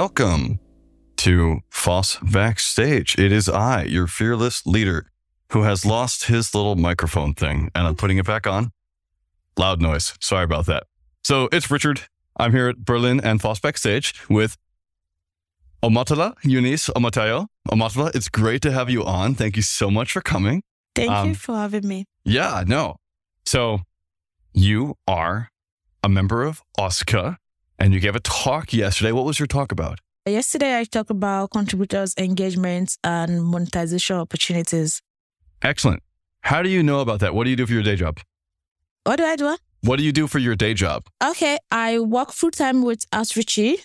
welcome to Foss Backstage. It is I, your fearless leader, who has lost his little microphone thing, and I'm putting it back on. Loud noise. Sorry about that. So it's Richard. I'm here at Berlin and Foss Backstage with Omotola, Eunice Omotayo. Omotola, it's great to have you on. Thank you so much for coming. Thank Um, you for having me. Yeah, no. So you are a member of OSCA and you gave a talk yesterday. What was your talk about? Yesterday, I talked about contributors' engagement and monetization opportunities. Excellent. How do you know about that? What do you do for your day job? What do I do? What do you do for your day job? Okay, I work full time with Outreachy,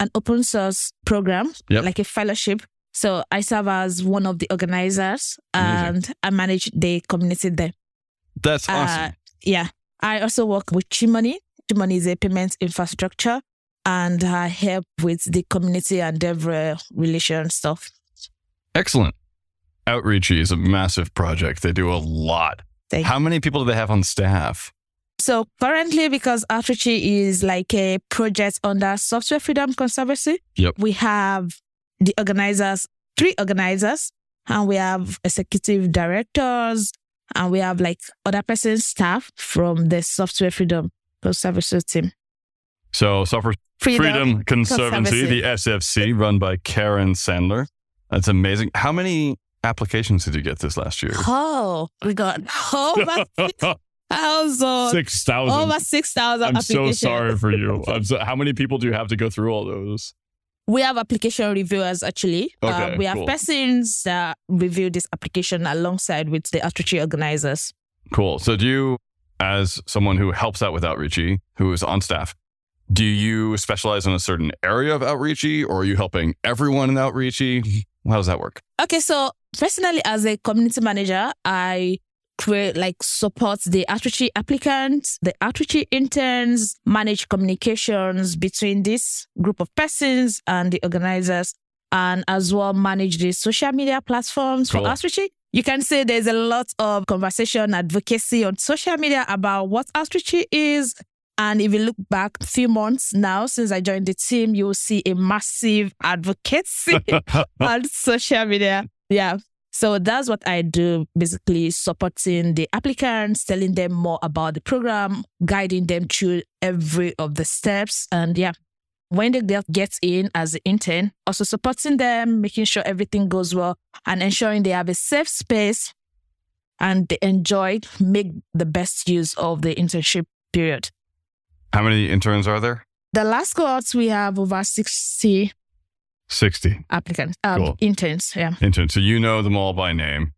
an open source program, Yep. like a fellowship. So I serve as one of the organizers Amazing. and I manage the community there. That's awesome. Uh, yeah. I also work with Chimoney. Chimoney is a payment infrastructure and I help with the community and uh, relation stuff. Excellent. Outreachy is a massive project. They do a lot. Thank How many people do they have on staff? So currently, because Outreachy is like a project under Software Freedom Conservancy, Yep. we have the organizers, three organizers, and we have executive directors, and we have like other person staff from the Software Freedom Conservancy team. So, Software Freedom, Conservancy, Conservancy. the SFC, run by Karen Sandler. That's amazing. How many applications did you get this last year? Oh, we got over thousand, Six thousand. over six thousand I'm so sorry for you. So, how many people do you have to go through all those? We have application reviewers actually. Uh, Okay, we have cool. persons that review this application alongside with the Outreachy organizers. Cool. So, do you, as someone who helps out with Outreachy, who is on staff, do you specialize in a certain area of Outreachy, or are you helping everyone in Outreachy? How does that work? Okay, so personally, as a community manager, I create like support the outreachy applicants, the outreachy interns, manage communications between this group of persons and the organizers, and as well manage the social media platforms Cool. for outreachy. You can say there's a lot of conversation, advocacy on social media about what outreachy is. And if you look back a few months now since I joined the team, you'll see a massive advocacy on social media. Yeah. So that's what I do basically supporting the applicants, telling them more about the program, guiding them through every of the steps. And yeah, when the girl gets in as an intern, also supporting them, making sure everything goes well and ensuring they have a safe space and they enjoy, make the best use of the internship period. How many interns are there? The last cohort, we have over 60 60 applicants, um, Cool. interns. Yeah. interns. So, you know them all by name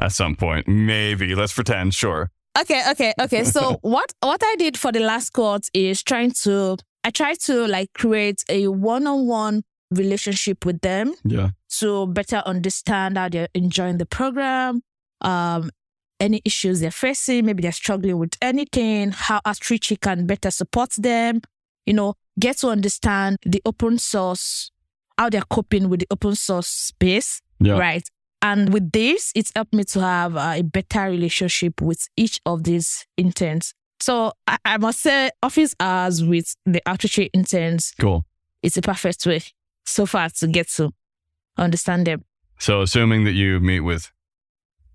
at some point. Maybe. Let's pretend. Sure. Okay, okay, okay. So what what I did for the last cohort is trying to I try to like create a one-on-one relationship with them Yeah. to better understand how they're enjoying the program, um, any issues they're facing, maybe they're struggling with anything, how Outreachy can better support them, you know, get to understand the open source, how they're coping with the open source space, Yeah. right? And with this, it's helped me to have uh, a better relationship with each of these interns. So I, I must say, office hours with the Outreachy interns, Cool. it's a perfect way so far to get to understand them. So, assuming that you meet with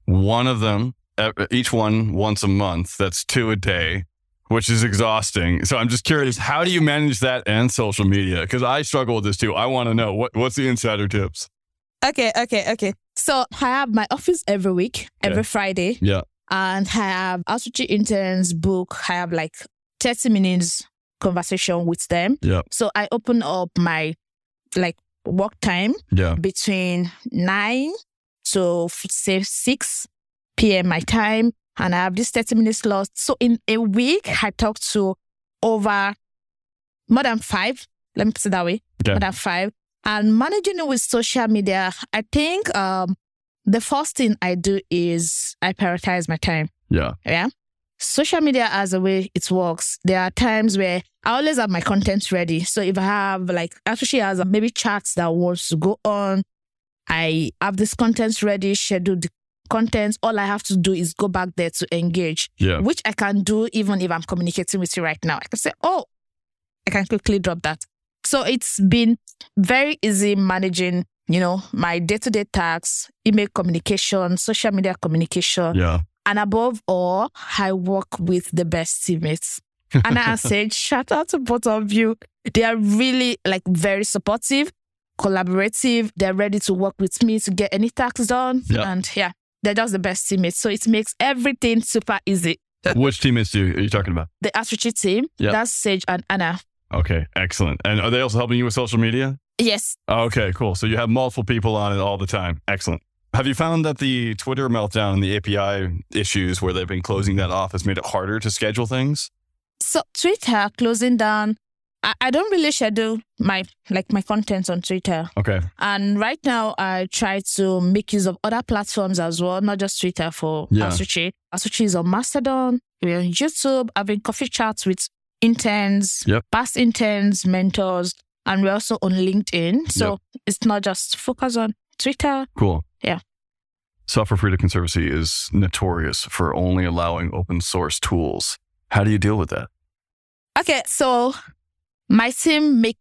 one of them, uh, each one once a month, that's two a day, which is exhausting. So, I'm just curious, how do you manage that and social media? Because I struggle with this too. I want to know what, what's the insider tips? Okay, okay, okay. So I have my office every week, every Okay. Friday, Yeah. And I have Outreachy interns book. I have like 30 minutes conversation with them. Yeah. So I open up my like work time Yeah. between 9 to say 6 p.m. my time. And I have this 30 minutes slot. So in a week, I talk to over more than five. Let me put it that way. More than five. And managing it with social media, I think um, the first thing I do is I prioritize my time. Yeah. Yeah. Social media as a way it works. There are times where I always have my content ready. So if I have like actually has maybe chats that wants to go on, I have this content ready, schedule the content. All I have to do is go back there to engage, Yeah. which I can do even if I'm communicating with you right now. I can say, oh, I can quickly drop that. So it's been very easy managing, you know, my day to day tasks, email communication, social media communication. Yeah. And above all, I work with the best teammates. Anna and I said, shout out to both of you. They are really like very supportive, collaborative. They're ready to work with me to get any tasks done. Yeah. And yeah, they're just the best teammates. So it makes everything super easy. Which teammates you, are you talking about? The Outreachy team, Yeah. that's Sage and Anna. Okay, excellent. And are they also helping you with social media? Yes. Okay, cool. So you have multiple people on it all the time. Excellent. Have you found that the Twitter meltdown and the API issues where they've been closing that off has made it harder to schedule things? So Twitter closing down. I, I don't really schedule my like my contents on Twitter. Okay. And right now I try to make use of other platforms as well, not just Twitter for Yeah. Outreachy. Outreachy is on Mastodon, we're on YouTube, having coffee chats with interns, Yep. past interns, mentors, and we're also on LinkedIn. So it's not just focus on Twitter. Cool. Yeah. Software Freedom Conservancy is notorious for only allowing open source tools. How do you deal with that? Okay, so my team make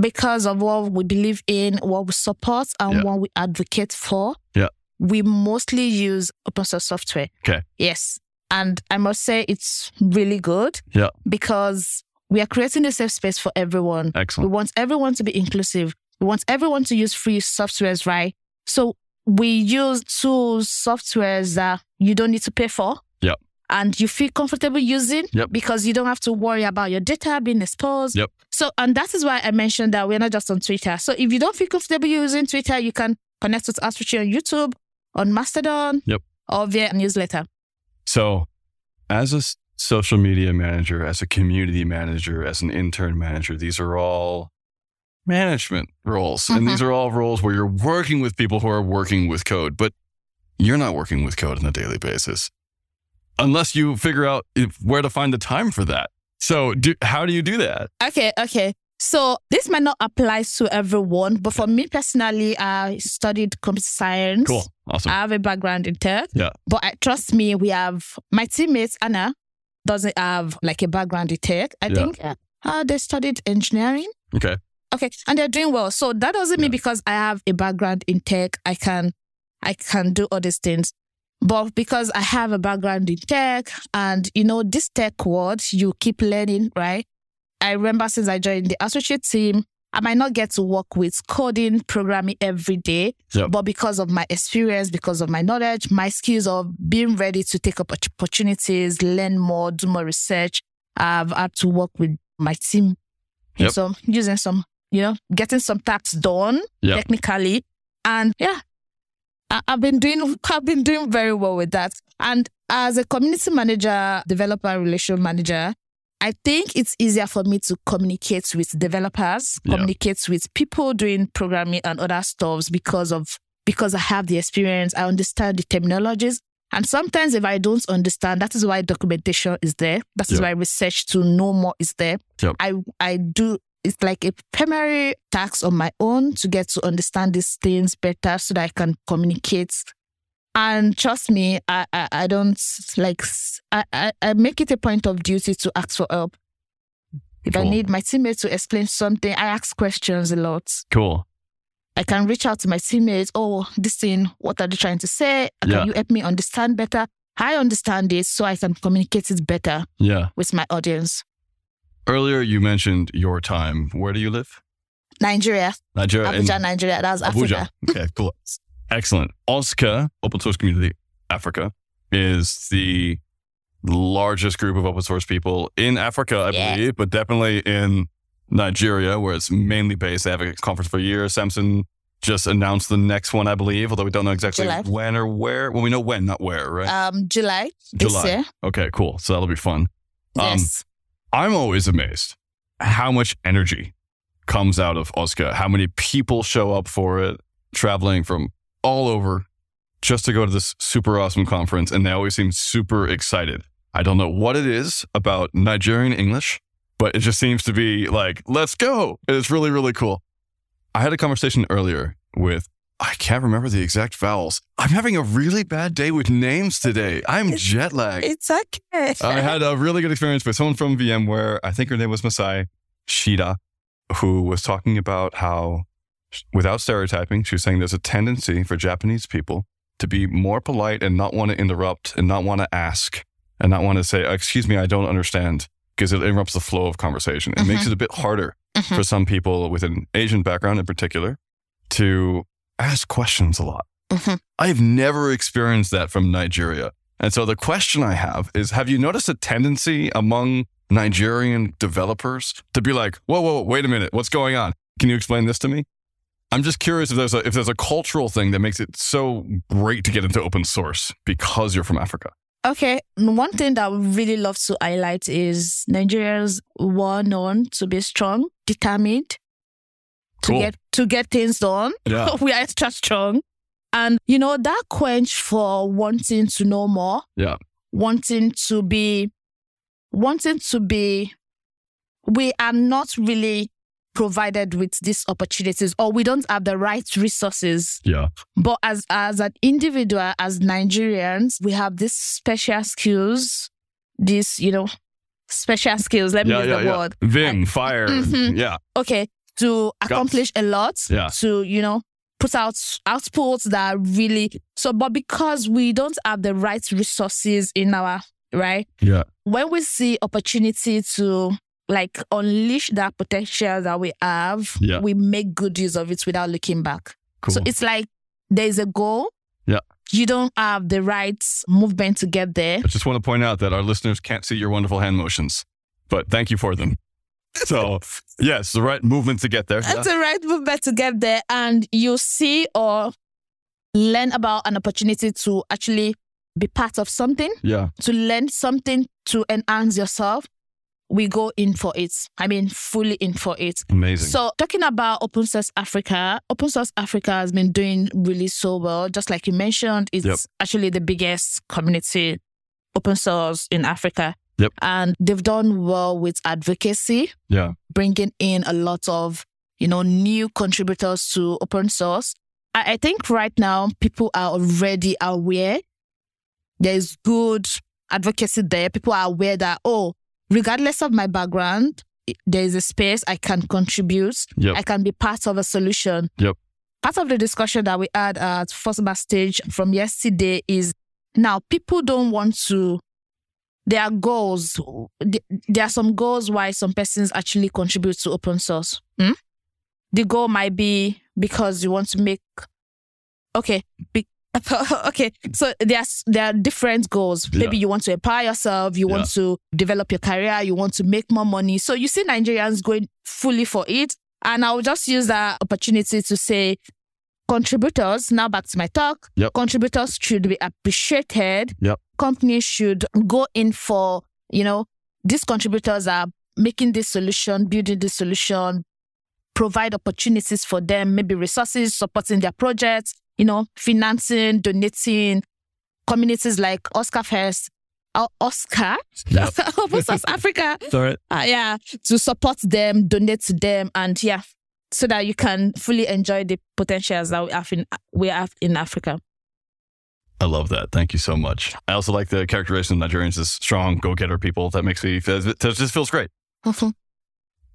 because of what we believe in, what we support, and Yeah. what we advocate for. Yeah. We mostly use open source software. Okay. Yes. And I must say it's really good. Yeah. Because we are creating a safe space for everyone. Excellent. We want everyone to be inclusive. We want everyone to use free softwares, right? So we use tools, softwares that you don't need to pay for. Yep. And you feel comfortable using Yep. because you don't have to worry about your data being exposed. Yep. So, and that is why I mentioned that we're not just on Twitter. So if you don't feel comfortable using Twitter, you can connect with us on YouTube, on Mastodon, Yep. or via newsletter. So, as a social media manager, as a community manager, as an intern manager, these are all management roles. And mm-hmm. these are all roles where you're working with people who are working with code, but you're not working with code on a daily basis unless you figure out if, where to find the time for that. So, do, how do you do that? Okay, okay. So this might not apply to everyone, but for me personally, I studied computer science. Cool. Awesome. I have a background in tech. Yeah. But I, trust me, we have my teammates, Anna, doesn't have like a background in tech. I Yeah. think uh, they studied engineering. Okay. Okay. And they're doing well. So that doesn't mean because I have a background in tech, I can I can do all these things. But because I have a background in tech and you know, this tech world, you keep learning, right? I remember since I joined the associate team, I might not get to work with coding, programming every day, Yep. but because of my experience, because of my knowledge, my skills of being ready to take up opportunities, learn more, do more research, I've had to work with my team Yep. some using some, you know, getting some tasks done Yep. technically, and yeah, I, I've been doing I've been doing very well with that. And as a community manager, developer relation manager, I think it's easier for me to communicate with developers, Yeah. communicate with people doing programming and other stuffs because of because I have the experience, I understand the terminologies. And sometimes if I don't understand, that is why documentation is there. That is Yeah. why research to know more is there. Yep. I I do it's like a primary task on my own to get to understand these things better so that I can communicate. And trust me, I I, I don't like I I make it a point of duty to ask for help. If I need my teammates to explain something, I ask questions a lot. Cool. I can reach out to my teammates. Oh, this thing, what are they trying to say? Can Yeah. you help me understand better? I understand it so I can communicate it better Yeah. with my audience. Earlier, you mentioned your time. Where do you live? Nigeria, Nigeria. Abuja, Nigeria. That's Abuja. Africa. Okay, cool. Excellent. OSCA, Open Source Community Africa, is the largest group of open source people in Africa, I Yeah. believe, but definitely in Nigeria, where it's mainly based. They have a conference for a year. Samson just announced the next one, I believe, although we don't know exactly July. when or where. Well, we know when, not where, right? Um, July, this July. year. Okay, cool. So that'll be fun. Um, yes. I'm always amazed how much energy comes out of OSCA, how many people show up for it, traveling from all over just to go to this super awesome conference. And they always seem super excited. I don't know what it is about Nigerian English, but it just seems to be like, let's go. It's really, really cool. I had a conversation earlier with, I can't remember the exact vowels. I'm having a really bad day with names today. I'm It's- jet lagged. It's okay. I had a really good experience with someone from VMware. I think her name was Masai Shida. who was talking about how, without stereotyping, she was saying there's a tendency for Japanese people to be more polite and not want to interrupt and not want to ask and not want to say, Excuse me, I don't understand, because it interrupts the flow of conversation. It makes Mhm. it a bit harder Mhm. for some people with an Asian background in particular to ask questions a lot. Mhm. I've never experienced that from Nigeria. And so the question I have is Have you noticed a tendency among Nigerian developers to be like, whoa, whoa, whoa, wait a minute, what's going on? Can you explain this to me? I'm just curious if there's a if there's a cultural thing that makes it so great to get into open source because you're from Africa. Okay, one thing that I would really love to highlight is Nigerians were known to be strong, determined to Cool. get to get things done. Yeah. we are extra strong, and you know that quench for wanting to know more, Yeah. wanting to be, wanting to be. We are not really provided with these opportunities, or we don't have the right resources Yeah. but as as an individual, as Nigerians, we have these special skills, these, you know, special skills. Let me use yeah, the yeah. word. Vim, fire. Mhm. Yeah. Okay. To accomplish a lot. Yeah. To, you know, put out outputs that are really so but because we don't have the right resources in our right, Yeah. when we see opportunity to like unleash that potential that we have, Yeah. we make good use of it without looking back. Cool. So it's like there's a goal. Yeah. You don't have the right movement to get there. I just want to point out that our listeners can't see your wonderful hand motions, but thank you for them. So, yes, the right movement to get there. That's the right movement to get there. And you see or learn about an opportunity to actually be part of something, Yeah. to learn something to enhance yourself. We go in for it. I mean, fully in for it. Amazing. So, talking about Open Source Africa, Open Source Africa has been doing really so well. Just like you mentioned, it's Yep. actually the biggest community open source in Africa. Yep. And they've done well with advocacy, yeah. bringing in a lot of, you know, new contributors to open source. I, I think right now people are already aware. There's good advocacy there. People are aware that, oh, regardless of my background, there is a space I can contribute. Yep. I can be part of a solution. Yep. Part of the discussion that we had at Foss Backstage from yesterday is now people don't want to. There are goals. There are some goals why some persons actually contribute to open source. Hmm? The goal might be because you want to make. Okay. Be, okay. So there's there are different goals. Yeah. Maybe you want to empower yourself. You Yeah. want to develop your career. You want to make more money. So you see Nigerians going fully for it. And I'll just use that opportunity to say contributors, now back to my talk, Yep. contributors should be appreciated. Yep. Companies should go in for, you know, these contributors are making this solution, building this solution, provide opportunities for them, maybe resources, supporting their projects, you know, financing, donating, communities like OSCA First, uh, OSCA, Yep. Open Source Africa, Sorry. uh, yeah, to support them, donate to them, and yeah, so that you can fully enjoy the potentials that we have in we have in Africa. I love that. Thank you so much. I also like the characterization of Nigerians as strong, go getter people. That makes me, that just feels great. Mhm,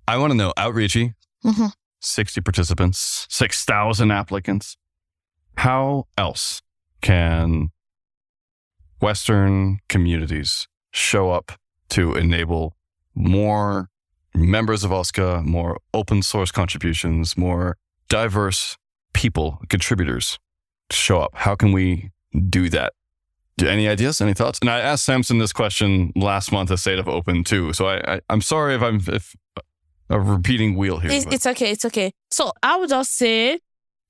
I want to know Outreachy, mhm. 60 participants, 6,000 applicants. How else can Western communities show up to enable more members of OSCA, more open source contributions, more diverse people, contributors to show up? How can we do that? Any ideas? Any thoughts? And I asked Samson this question last month at State of Open too. So I, I I'm sorry if I'm if a repeating wheel here. It's, it's okay. It's okay. So I would just say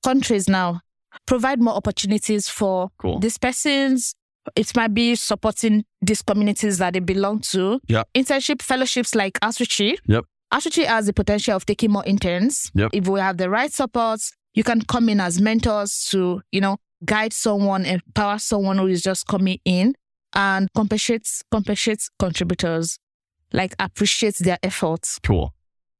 countries now provide more opportunities for Cool. these persons. It might be supporting these communities that they belong to. Yeah. Internship fellowships like Outreachy. Yep. Outreachy has the potential of taking more interns. Yep. If we have the right support, you can come in as mentors to, you know, guide someone, empower someone who is just coming in and compensate compensate contributors, like appreciate their efforts cool.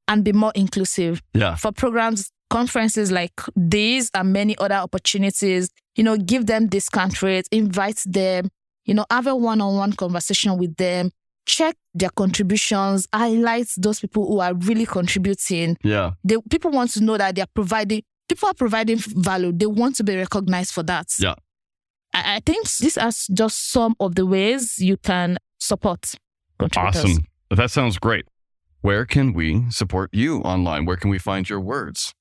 and be more inclusive Yeah. for programs, conferences like these and many other opportunities, you know, give them discount rates, invite them, you know, have a one-on-one conversation with them, check their contributions, highlight those people who are really contributing. Yeah. They, people want to know that they are providing, people are providing value. They want to be recognized for that. Yeah. I, I think these are just some of the ways you can support contributors. Awesome. That sounds great. Where can we support you online? Where can we find your words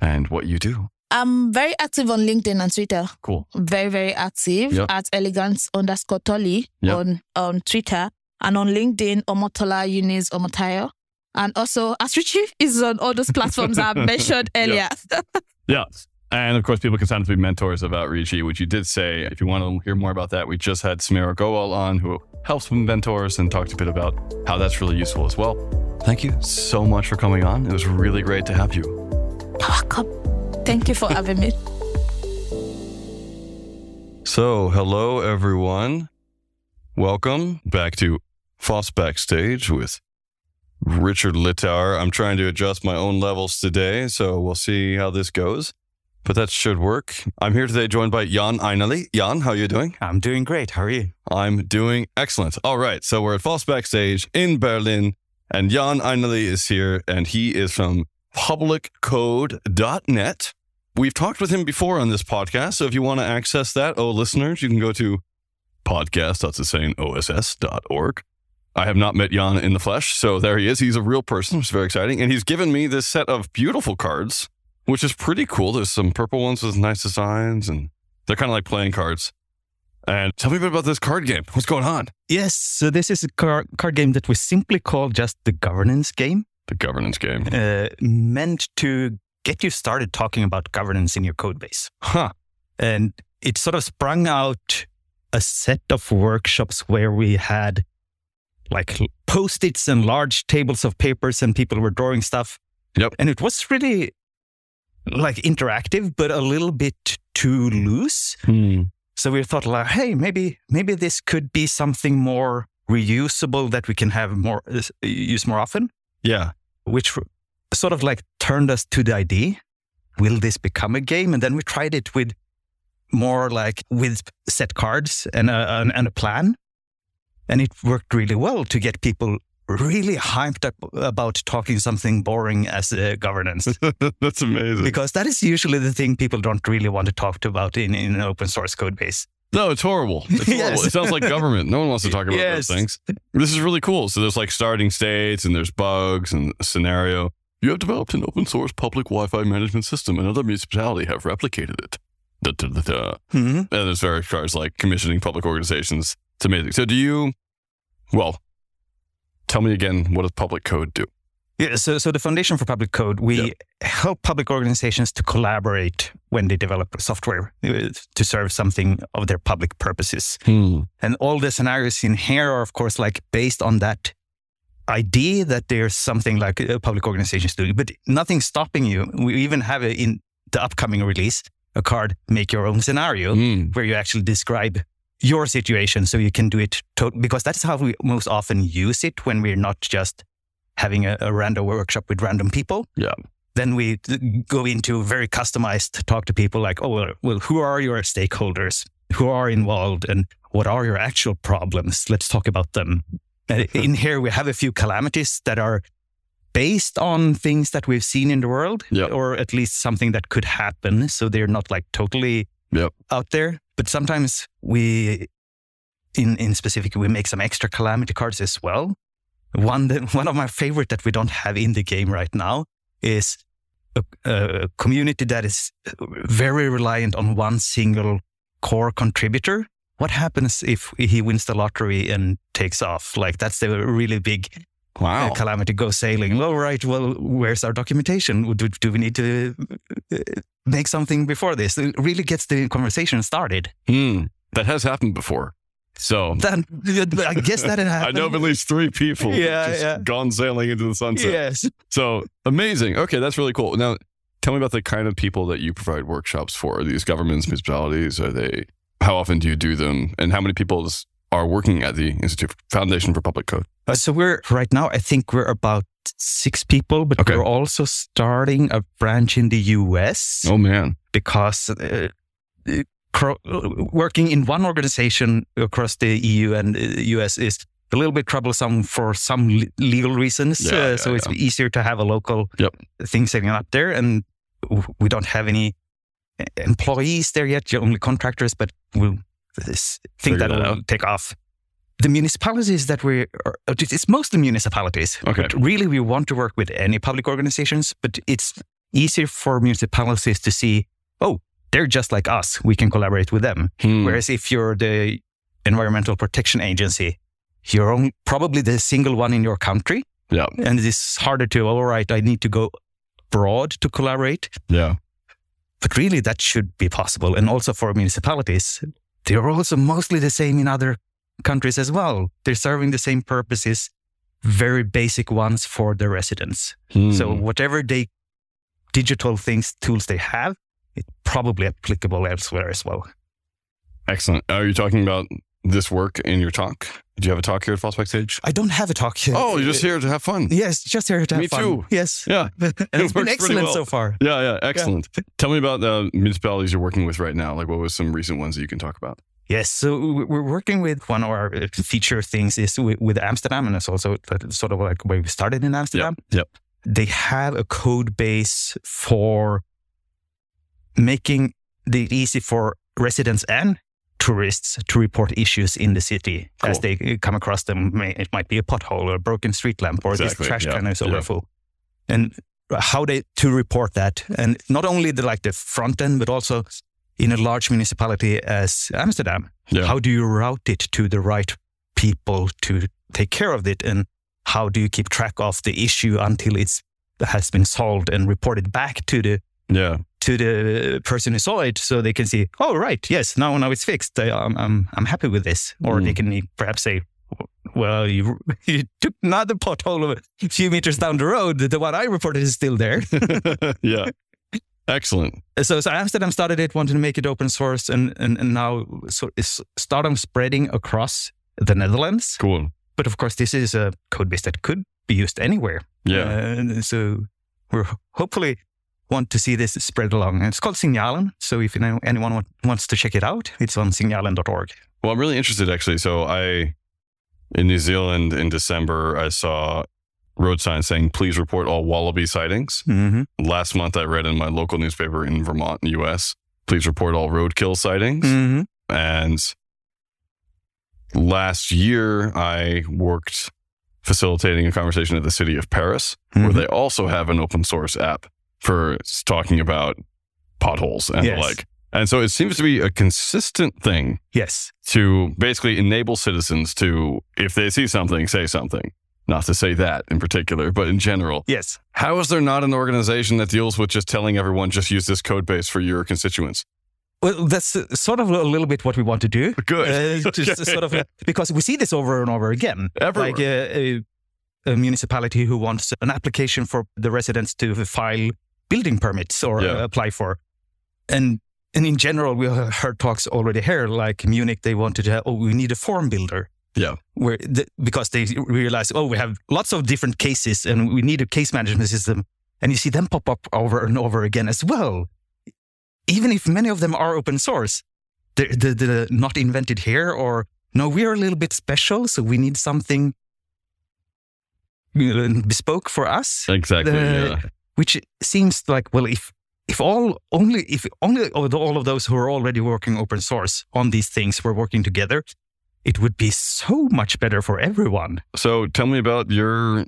and what you do? I'm very active on LinkedIn and Twitter. Cool. Very, very active Yep. at elegance underscore Tolly Yep. on, on Twitter and on LinkedIn, Omotola Eunice Omotayo. And also, Outreachy is on all those platforms I mentioned earlier. Yeah. And of course, people can sign up to be mentors of Outreachy, which you did say. If you want to hear more about that, we just had Samira Goal on, who helps with mentors and talked a bit about how that's really useful as well. Thank you so much for coming on. It was really great to have you. You're welcome. Thank you for having me. So, hello, everyone. Welcome back to Foss Backstage with Richard Littauer. I'm trying to adjust my own levels today, so we'll see how this goes. But that should work. I'm here today joined by Jan Ainali. Jan, how are you doing? I'm doing great. How are you? I'm doing excellent. All right, so we're at Foss Backstage in Berlin, and Jan Ainali is here, and he is from publiccode.net. We've talked with him before on this podcast, so if you want to access that, oh, listeners, you can go to podcast.oss.org. I have not met Jan in the flesh, so there he is. He's a real person, which is very exciting, and he's given me this set of beautiful cards, which is pretty cool. There's some purple ones with nice designs, and they're kind of like playing cards. And tell me a bit about this card game. What's going on? Yes. So this is a car- card game that we simply call just the governance game, The governance game. uh, meant to get you started talking about governance in your code base. Huh. And it sort of sprung out a set of workshops where we had like post-its and large tables of papers and people were drawing stuff. Yep. And it was really like interactive, but a little bit too loose. Hmm. So we thought, like, hey, maybe maybe this could be something more reusable that we can have more uh, use more often. Yeah. Which sort of like turned us to the idea: will this become a game? And then we tried it with more like with set cards and a, and, a plan, and it worked really well to get people really hyped up about talking something boring as uh, governance That's amazing. because that is usually the thing people don't really want to talk to about in, in an open source code base. No, it's horrible. It's horrible. Yes. It sounds like government. No one wants to talk about Yes. those things. This is really cool. So there's like starting states and there's bugs and scenario. You have developed an open source public Wi-Fi management system. and other municipality have replicated it. Da, da, da, da. hmm And there's various cards like commissioning public organizations. It's amazing. So do you, well, tell me again, what does public code do? Yeah, so, so the Foundation for Public Code, we Yep. help public organizations to collaborate when they develop software uh, to serve something of their public purposes. Hmm. And all the scenarios in here are, of course, like based on that idea that there's something like a public organization is doing, but nothing's stopping you. We even have it in the upcoming release, a card, make your own scenario, Hmm. where you actually describe your situation so you can do it to- because that's how we most often use it when we're not just having a, a random workshop with random people. Yeah. Then we go into very customized talk to people like, oh, well, well, who are your stakeholders? Who are involved and what are your actual problems? Let's talk about them. Uh, and in here, we have a few calamities that are based on things that we've seen in the world, Yep. or at least something that could happen. So they're not like totally Yep. out there. But sometimes we, in in specific, we make some extra calamity cards as well. One that, one of my favorite that we don't have in the game right now is a, a community that is very reliant on one single core contributor. What happens if he wins the lottery and takes off? Like that's the really big Wow. uh, calamity go sailing. All right, well, where's our documentation? Do, do we need to uh, make something before this? It really gets the conversation started. Hmm. That has happened before. So Then I guess that it happened. I know of at least three people Yeah, just yeah. gone sailing into the sunset. Yes. So amazing. Okay, that's really cool. Now, tell me about the kind of people that you provide workshops for. Are these governments, municipalities? Are they? How often do you do them? And how many people are working at the Institute Foundation for Public Code? Uh, so we're right now, I think we're about six people, but Okay. we're also starting a branch in the US Oh man. because uh, working in one organization across the EU and uh, US is a little bit troublesome for some le- legal reasons. Yeah, uh, yeah, so it's yeah. easier to have a local Yep. thing setting up there. And we don't have any uh, employees there yet, only contractors, but we'll this, think Figure that that will take off. The municipalities that we are, uh, it's mostly municipalities. Okay. But really, we want to work with any public organizations, but it's easier for municipalities to see, oh, they're just like us. We can collaborate with them. Hmm. Whereas if you're the Environmental Protection Agency, you're only, probably the single one in your country. Yeah. And it's harder to, all right, I need to go broad to collaborate. Yeah. But really, that should be possible. And also for municipalities, they're also mostly the same in other countries as well. They're serving the same purposes, very basic ones for the residents. Hmm. So whatever they digital things, tools they have, it's probably applicable elsewhere as well. Excellent. Are you talking about this work in your talk? Do you have a talk here at Foss Backstage? I don't have a talk here. Oh, you're just here to have fun. Yes, just here to have Me fun. Me too. Yes. Yeah. and It it's been excellent well. so far. Yeah, yeah, excellent. Tell me about the municipalities you're working with right now. Like, what was some recent ones that you can talk about? Yes, so we- we're working with one of our uh, feature things is with, Amsterdam, and it's also sort of like where we started in Amsterdam. Yep. They have a code base for making it easy for residents and tourists to report issues in the city as they come across them. It might be a pothole or a broken street lamp or Exactly, this trash yeah, can is yeah. overfull. And how they to report that, and not only the like the front end, but also in a large municipality as Amsterdam, Yeah. how do you route it to the right people to take care of it, and how do you keep track of the issue until it's has been solved and reported back to the Yeah. To the person who saw it, so they can see, oh right, yes, now now it's fixed. I, I'm I'm I'm happy with this, or Mm. they can perhaps say. Well, you, you took another pothole a few meters down the road. The one I reported is still there. yeah. Excellent. so, so Amsterdam started it, wanted to make it open source, and and, and now so it's starting spreading across the Netherlands. Cool. But of course, this is a code base that could be used anywhere. Yeah. Uh, so we're hopefully want to see this spread along. And it's called Signalen. So if you know, anyone want, wants to check it out, it's on signalen.org. Well, I'm really interested actually. So I, in New Zealand in December, I saw road signs saying, please report all wallaby sightings. Mm-hmm. Last month, I read in my local newspaper in Vermont, US, please report all roadkill sightings. Mm-hmm. And last year, I worked facilitating a conversation at the city of Paris, where Mhm. they also have an open source app for talking about potholes and the Yes. like. And so it seems to be a consistent thing Yes. to basically enable citizens to, if they see something, say something. Not to say that in particular, but in general. Yes. How is there not an organization that deals with just telling everyone just use this code base for your constituents? Well, that's uh, sort of a little bit what we want to do. Good. Uh, just Okay. sort of because we see this over and over again. Everywhere. Like a, a, a municipality who wants an application for the residents to file building permits or Yeah. uh, apply for, and and in general, we have heard talks already here, like Munich, they wanted to have, oh, we need a form builder. Yeah. Where the, because they realized, oh, we have lots of different cases and we need a case management system. And you see them pop up over and over again as well. Even if many of them are open source, they're, they're, they're not invented here or no, we're a little bit special, so we need something bespoke for us Exactly. The- yeah. Which seems like well if if all only if only all of those who are already working open source on these things were working together it would be so much better for everyone So tell me about your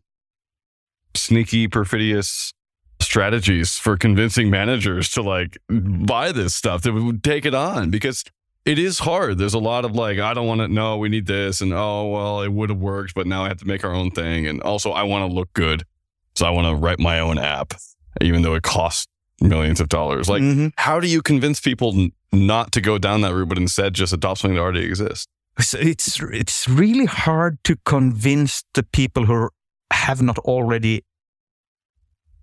sneaky, perfidious strategies for convincing managers to like buy this stuff, to take it on because it is hard. There's a lot of like, I don't want to know, we need this. And oh, well, it would have worked, but now I have to make our own thing. And also, I want to look good. So I want to write my own app, even though it costs millions of dollars. Like, Mhm. how do you convince people n- not to go down that route, but instead just adopt something that already exists? So it's it's really hard to convince the people who have not already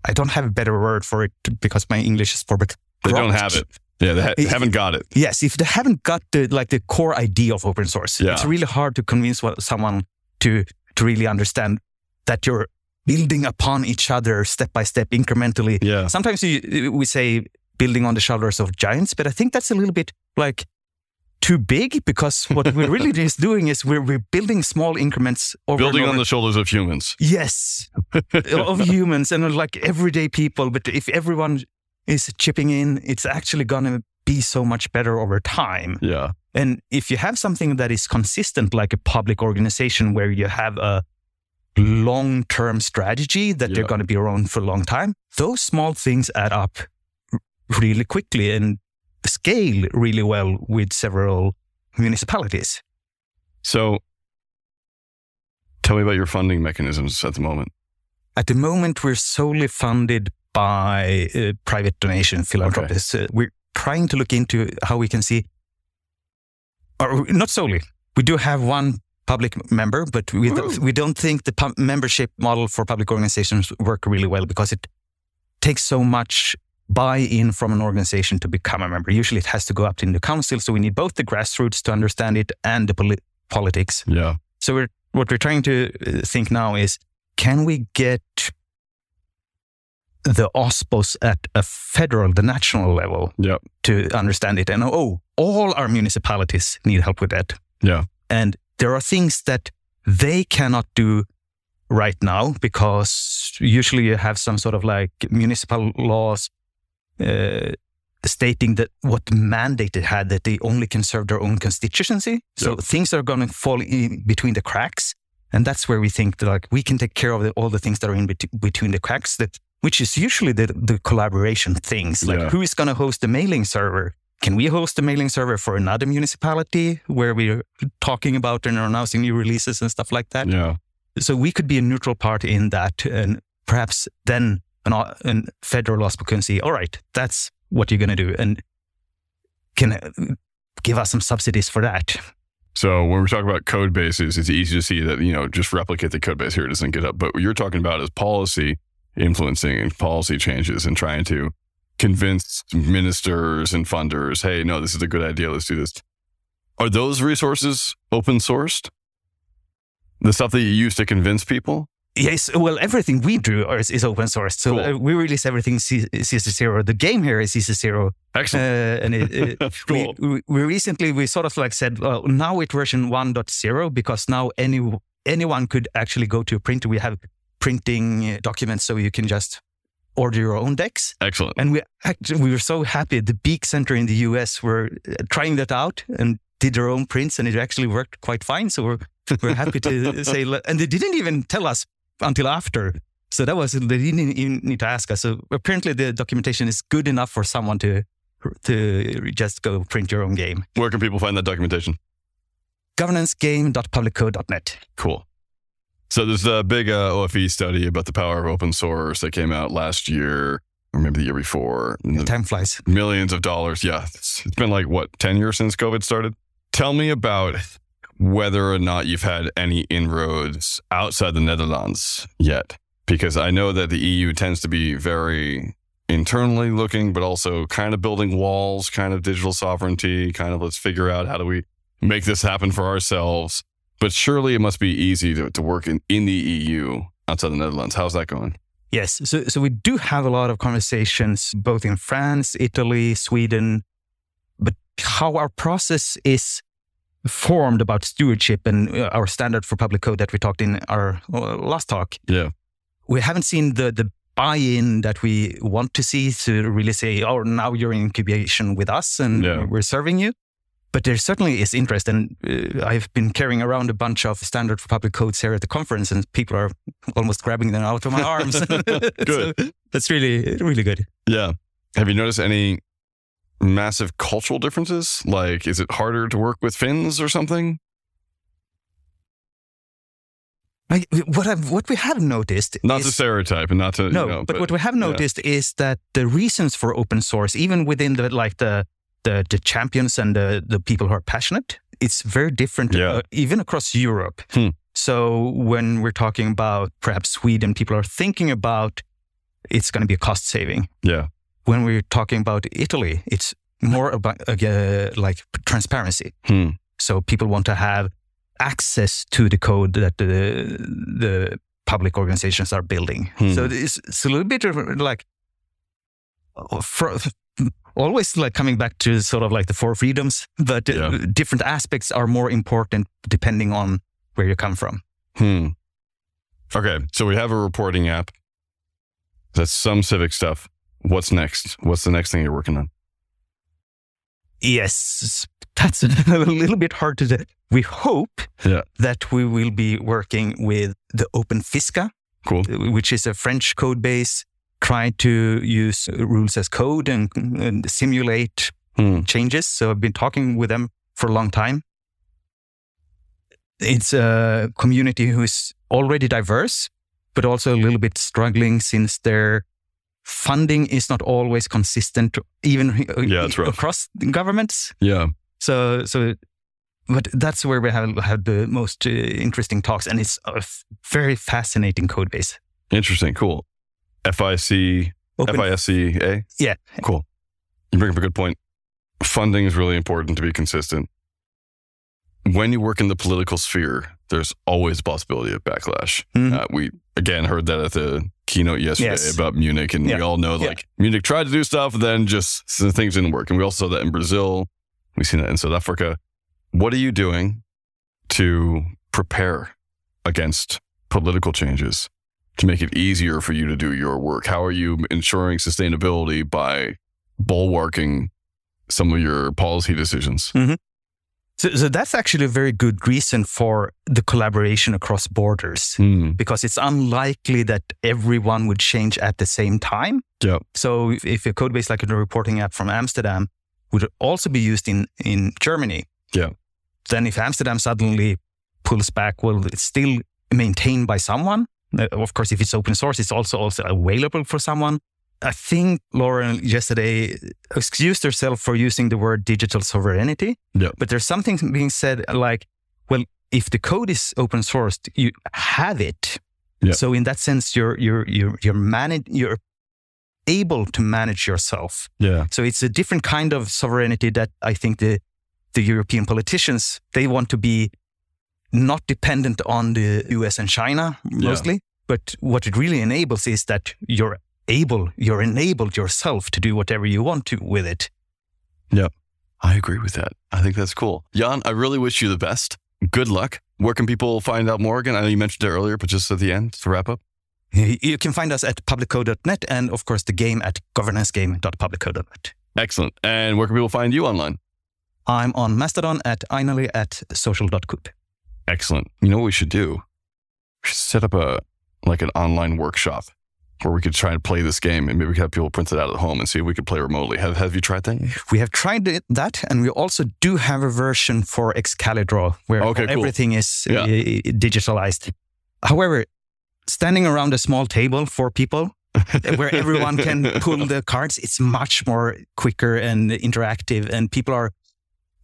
i don't have a better word for it because my english is for but They don't have it. Yeah, they, ha- It- haven't got it. Yes, if they haven't got the like the core idea of open source, Yeah. it's really hard to convince someone to to really understand that you're building upon each other step by step, incrementally. Yeah. Sometimes you, we say building on the shoulders of giants, but I think that's a little bit like too big because what we're really just doing is we're, we're building small increments over Building on the shoulders of humans. Yes, of humans and like everyday people. But if everyone is chipping in, it's actually going to be so much better over time. Yeah. And if you have something that is consistent, like a public organization where you have a long term strategy that they're going to be around for a long time, those small things add up really quickly and scale really well with several municipalities. So tell me about your funding mechanisms at the moment. At the moment, we're solely funded by uh, private donation philanthropists. Uh, we're trying to look into how we can see, or not solely. We do have one public member, but we, Ooh. we don't think the pub- membership model for public organizations work really well because it takes so much buy-in from an organization to become a member. Usually, it has to go up in the council, so we need both the grassroots to understand it and the poli- politics. Yeah. So we're, what we're trying to uh, think now is, can we get the OSPOS at a federal, the national level Yep. to understand it? And oh, all our municipalities need help with that. Yeah. And there are things that they cannot do right now because usually you have some sort of like municipal laws uh, stating that what mandate it had that they only can serve their own constituency. So Yep. things are going to fall in between the cracks, and that's where we think that like we can take care of the, all the things that are in bet- between the cracks. That which is usually the the collaboration things like Yeah. who is going to host the mailing server. Can we host a mailing server for another municipality where we're talking about and announcing new releases and stuff like that? Yeah. So we could be a neutral party in that, and perhaps then an, an federal OSPO can see, all right, that's what you're going to do, and can give us some subsidies for that. So when we talk about code bases, it's easy to see that, you know, just replicate the code base here, it doesn't get up. But what you're talking about is policy influencing and policy changes and trying to convince ministers and funders, hey, no, this is a good idea. Let's do this. Are those resources open sourced? The stuff that you use to convince people? Yes, well, everything we do is, is open source. So Cool. uh, we release everything C- CC0. The game here is CC0. Uh, and it, it, Cool. we, we, we recently, we sort of like said, well, now it's version 1.0 because now any anyone could actually go to a printer. We have printing uh, documents so you can just order your own decks. Excellent. And we actually, we were so happy. The Beeck Center in the US were uh, trying that out and did their own prints, and it actually worked quite fine. So we're we're happy to say, and they didn't even tell us until after. So that was they didn't even need to ask us. So apparently the documentation is good enough for someone to to just go print your own game. Where can people find that documentation? Governancegame.publiccode.net. Cool. So there's a big uh, OFE study about the power of open source that came out last year or maybe the year before. The Time flies. millions of dollars. Yeah. It's, it's been like, what, 10 years since COVID started? Tell me about whether or not you've had any inroads outside the Netherlands yet. Because I know that the EU tends to be very internally looking, but also kind of building walls, kind of digital sovereignty, kind of let's figure out how do we make this happen for ourselves. But surely it must be easy to, to work in, in the EU outside the Netherlands. How's that going? Yes. So, so we do have a lot of conversations both in France, Italy, Sweden, but how our process is formed about stewardship and uh, our standard for public code that we talked in our uh, last talk, Yeah. we haven't seen the, the buy-in that we want to see to really say, oh, now you're in incubation with us and Yeah. we're serving you. But there certainly is interest, and uh, I've been carrying around a bunch of standard for public codes here at the conference, and people are almost grabbing them out of my arms. Good. So that's really, really good. Yeah. Have you noticed any massive cultural differences? Like, is it harder to work with Finns or something? Like, what I've, what we have noticed Not is, to stereotype and not to, no, you know, but, what we have yeah. noticed is that the reasons for open source, even within the like the the, the champions and the the people who are passionate, it's very different, Yeah. uh, even across Europe. Hmm. So when we're talking about perhaps Sweden, people are thinking about it's going to be a cost saving. Yeah. When we're talking about Italy, it's more about uh, like transparency. Hmm. So people want to have access to the code that the the public organizations are building. Hmm. So it's, it's a little bit like uh, fr- always like coming back to sort of like the four freedoms, but uh, Yeah. different aspects are more important depending on where you come from. Hmm. Okay, so we have a reporting app. That's some civic stuff. What's next? What's the next thing you're working on? Yes, that's a little bit hard to do. We hope Yeah. that we will be working with the Open Fisca, Cool. which is a French code base, trying to use rules as code and, and simulate Hmm. changes. So I've been talking with them for a long time. It's a community who is already diverse, but also a little bit struggling since their funding is not always consistent, even Yeah, across governments. Yeah. So, so, but that's where we have had the most uh, interesting talks, and it's a f- very fascinating code base. Interesting. Cool. FIC, Open- FISCA? Yeah. Cool. You bring up a good point. Funding is really important to be consistent. When you work in the political sphere, there's always a possibility of backlash. Mhm. Uh, we again heard that at the keynote yesterday Yes. about Munich, and we all know Yeah. like Munich tried to do stuff, then just things didn't work. And we also saw that in Brazil. We've seen that in South Africa. What are you doing to prepare against political changes to make it easier for you to do your work? How are you ensuring sustainability by bulwarking some of your policy decisions? So, so that's actually a very good reason for the collaboration across borders, Hmm. because it's unlikely that everyone would change at the same time. Yeah. So if, if a code base like a reporting app from Amsterdam would also be used in, in Germany, Yeah. then if Amsterdam suddenly pulls back, well, it's still maintained by someone. Uh, Of course, if it's open source, it's also also available for someone. I think Lauren yesterday excused herself for using the word digital sovereignty. Yeah. But there's something being said like, well, if the code is open sourced, you have it. Yeah. So in that sense, you're you're you're you're manage you're able to manage yourself. Yeah. So it's a different kind of sovereignty that I think the the European politicians they want to be not dependent on the US and China mostly. But what it really enables is that you're able, you're enabled yourself to do whatever you want to with it. Yeah, I agree with that. I think that's cool. Jan, I really wish you the best. Good luck. Where can people find out more again? I know you mentioned it earlier, but just at the end to wrap up. You can find us at publiccode.net and of course the game at governancegame.publiccode.net. Excellent. And where can people find you online? I'm on Mastodon at ainali at social.coop. Excellent. You know what we should do? We should set up a like an online workshop where we could try and play this game and maybe we could have people print it out at home and see if we could play remotely. Have have you tried that? We have tried it, that, and we also do have a version for Excalidraw where Okay, cool. everything is Yeah. uh, digitalized. However, standing around a small table for people where everyone can pull the cards, it's much more quicker and interactive, and people are.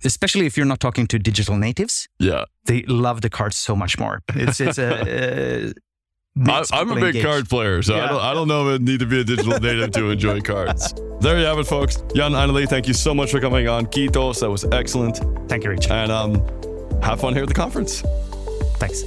Especially if you're not talking to digital natives, Yeah. they love the cards so much more. It's it's a. Uh, I, I'm a big engaged. card player, so I don't I don't know if I need to be a digital native to enjoy cards. There you have it, folks. Jan Ainali, thank you so much for coming on. Kitos, that was excellent. Thank you, Rich. And um, have fun here at the conference. Thanks.